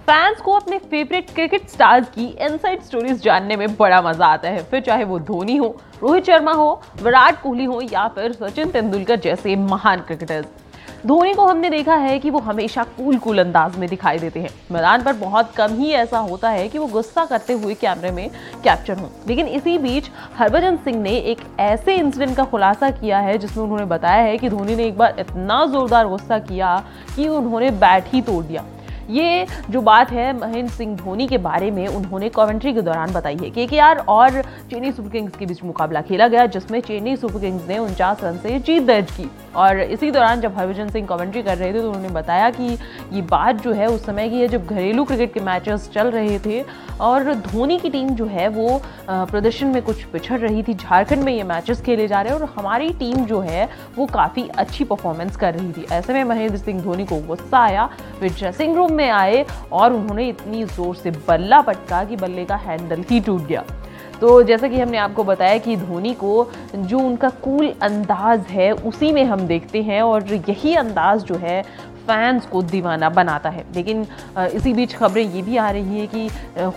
Fans को अपने favourite cricket stars की इनसाइड स्टोरीज जानने में बड़ा मज़ा आता है। फिर चाहे वो धोनी हो, रोहित शर्मा हो, विराट कोहली हो या फिर सचिन तेंदुलकर जैसे महान क्रिकेटर्स धोनी को हमने देखा है कि वो हमेशा कूल कूल अंदाज में दिखाई देते हैं। मैदान पर बहुत कम ही ऐसा होता है कि वो गुस्सा करते हुए कैमरे में कैप्चर हो। लेकिन इसी बीच हरभजन सिंह ने एक ऐसे इंसिडेंट का खुलासा किया है जिसमें उन्होंने बताया है कि धोनी ने एक बार इतना जोरदार गुस्सा किया कि उन्होंने बैट ही तोड़ दिया। ये जो बात है महेंद्र सिंह धोनी के बारे में, उन्होंने कमेंट्री के दौरान बताई है के और चेन्नई सुपर किंग्स के बीच मुकाबला खेला गया, जिसमें चेन्नई सुपर किंग्स ने उनचास रन से जीत दर्ज की। और इसी दौरान जब हरभजन सिंह कमेंट्री कर रहे थे तो उन्होंने बताया कि ये बात जो है, उस समय की है जब घरेलू क्रिकेट के मैचेस चल रहे थे, और धोनी की टीम जो है, वो प्रदर्शन में कुछ पिछड़ रही थी। झारखंड में ये मैचेस खेले जा रहे हैं, और हमारी टीम जो है, वो काफ़ी अच्छी परफॉर्मेंस कर रही थी। ऐसे में महेंद्र सिंह धोनी को गुस्सा आया। फिर ड्रेसिंग रूम में आए और उन्होंने इतनी ज़ोर से बल्ला पटका कि बल्ले का हैंडल ही टूट गया। तो जैसा कि हमने आपको बताया कि धोनी को जो उनका कूल अंदाज है, उसी में हम देखते हैं और यही अंदाज जो है फैंस को दीवाना बनाता है। लेकिन इसी बीच खबरें ये भी आ रही हैं कि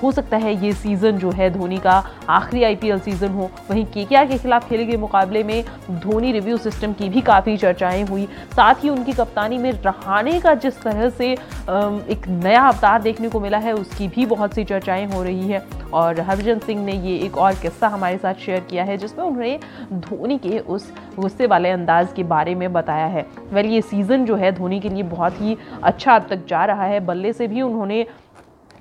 हो सकता है ये सीज़न जो है धोनी का आखिरी आईपीएल सीज़न हो। वहीं के के खिलाफ खेले गए मुकाबले में धोनी रिव्यू सिस्टम की भी काफ़ी चर्चाएँ हुई। साथ ही उनकी कप्तानी में रहाने का जिस तरह से एक नया अवतार देखने को मिला है, उसकी भी बहुत सी चर्चाएँ हो रही है। और हरभजन सिंह ने ये एक और किस्सा हमारे साथ शेयर किया है, जिसमें उन्होंने धोनी के उस गुस्से वाले अंदाज के बारे में बताया है। वेल ये सीज़न जो है, धोनी के लिए बहुत ही अच्छा अब तक जा रहा है। बल्ले से भी उन्होंने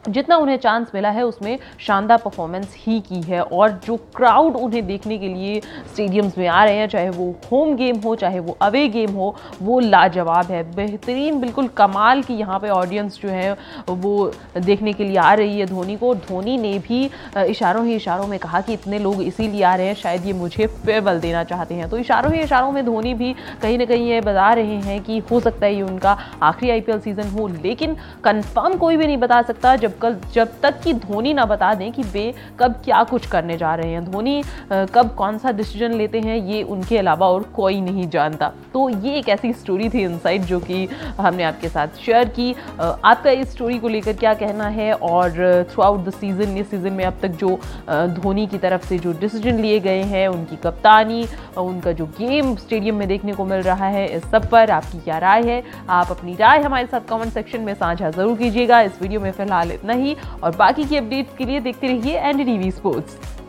जितना उन्हें चांस मिला है, उसमें शानदार परफॉर्मेंस ही की है और जो क्राउड उन्हें देखने के लिए स्टेडियम्स में आ रहे हैं, चाहे वो होम गेम हो, चाहे वो अवे गेम हो, वो लाजवाब है। बेहतरीन, बिल्कुल कमाल की यहाँ पे ऑडियंस जो है, वो देखने के लिए आ रही है धोनी को। धोनी ने भी इशारों ही इशारों में कहा कि इतने लोग इसीलिए आ रहे हैं, शायद ये मुझे फेयरवेल देना चाहते हैं। तो इशारों ही इशारों में धोनी भी कहीं ना कहीं ये बता रहे हैं कि हो सकता है ये उनका आखिरी आईपीएल सीज़न हो, लेकिन कन्फर्म कोई भी नहीं बता सकता। जब जब कल जब तक कि धोनी ना बता दें कि वे कब क्या कुछ करने जा रहे हैं। धोनी कब कौन सा डिसीज़न लेते हैं, ये उनके अलावा और कोई नहीं जानता। तो ये एक ऐसी स्टोरी थी इनसाइड जो कि हमने आपके साथ शेयर की। आपका इस स्टोरी को लेकर क्या कहना है? और थ्रू आउट द सीज़न इस सीज़न में अब तक जो धोनी की तरफ़ से जो डिसीज़न लिए गए हैं, उनकी कप्तानी, उनका जो गेम स्टेडियम में देखने को मिल रहा है, इस सब पर आपकी क्या राय है? आप अपनी राय हमारे साथ कमेंट सेक्शन में साझा ज़रूर कीजिएगा। इस वीडियो में फ़िलहाल इतना ही और बाकी की अपडेट्स के लिए देखते रहिए एन टीवी स्पोर्ट्स